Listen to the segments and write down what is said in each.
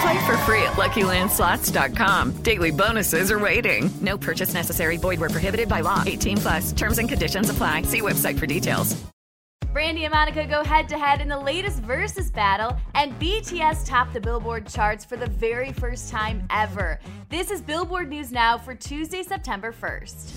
Play for free at LuckyLandSlots.com. Daily bonuses are waiting. No purchase necessary. Void where prohibited by law. 18 plus. Terms and conditions apply. See website for details. Brandy and Monica go head to head in the latest versus battle, and BTS topped the Billboard charts for the very first time ever. This is Billboard News Now for Tuesday, September 1st.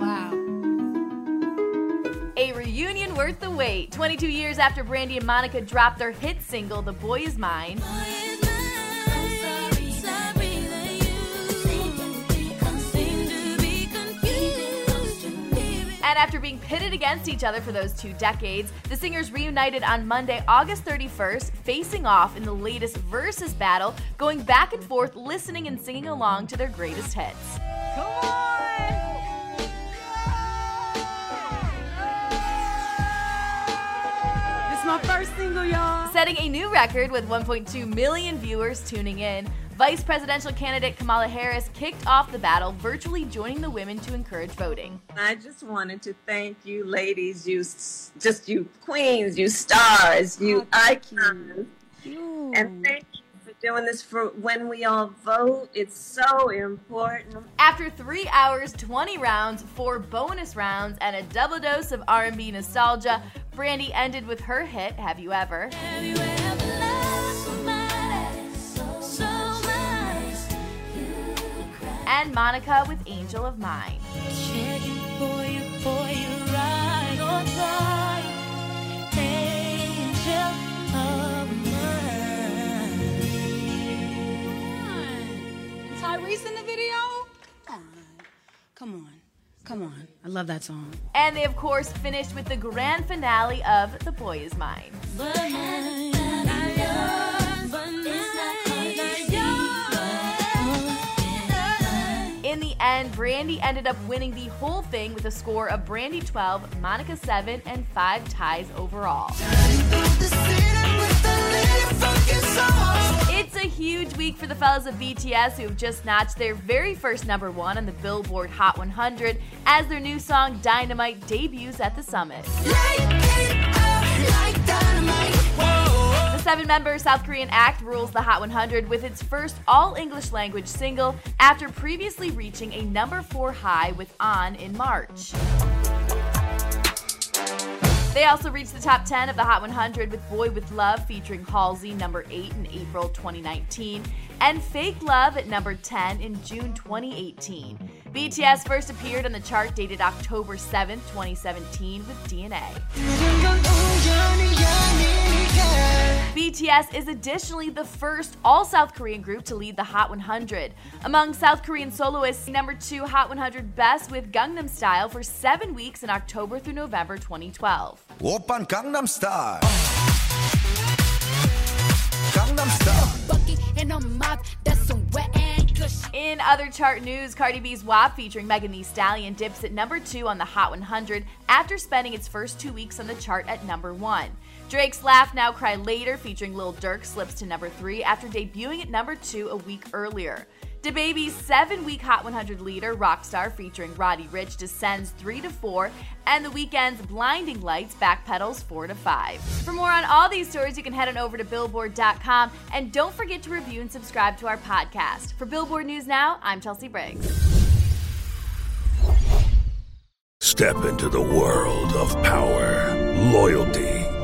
Wow. A worth the wait. 22 years after Brandy and Monica dropped their hit single, The Boy Is Mine. And after being pitted against each other for those two decades, the singers reunited on Monday, August 31st, facing off in the latest versus battle, going back and forth, listening and singing along to their greatest hits. Single, y'all. Setting a new record with 1.2 million viewers tuning in, Vice presidential candidate Kamala Harris kicked off the battle, virtually joining the women to encourage voting. I just wanted to thank you, ladies, you just you queens, you stars, you oh, icons, and thank you for doing this for when we all vote. It's so important. After three hours, 20 rounds, four bonus rounds, and a double dose of R&B nostalgia, Brandy ended with her hit "Have You Ever." And Monica with "Angel of Mine." Tyrese in the video? Come on. Come on. Come on. Love that song. And they, of course, finished with the grand finale of "The Boy Is Mine." In the end, Brandy ended up winning the whole thing with a score of Brandy 12, Monica 7, and 5 ties overall. For the fellas of BTS who have just notched their very first number one on the Billboard Hot 100 as their new song Dynamite debuts at the summit. The seven member South Korean act rules the Hot 100 with its first all English language single after previously reaching a number four high with On in March. They also reached the top 10 of the Hot 100 with Boy with Luv featuring Halsey, number 8 in April 2019, and Fake Love at number 10 in June 2018. BTS first appeared on the chart dated October 7, 2017 with DNA. BTS is additionally the first all South Korean group to lead the Hot 100. Among South Korean soloists, number two Hot 100 Best with Gangnam Style for seven weeks in October through November 2012. Oppan Gangnam Style. Gangnam Style. In other chart news, Cardi B's WAP featuring Megan Thee Stallion dips at number two on the Hot 100 after spending its first two weeks on the chart at number one. Drake's Laugh Now Cry Later featuring Lil Durk slips to number three after debuting at number two a week earlier. DaBaby's seven-week Hot 100 leader, Rockstar, featuring Roddy Ricch, descends 3 to 4, and The Weeknd's Blinding Lights backpedals 4 to 5. For more on all these stories, you can head on over to Billboard.com, and don't forget to review and subscribe to our podcast. For Billboard News Now, I'm Chelsea Briggs. Step into the world of power, loyalty,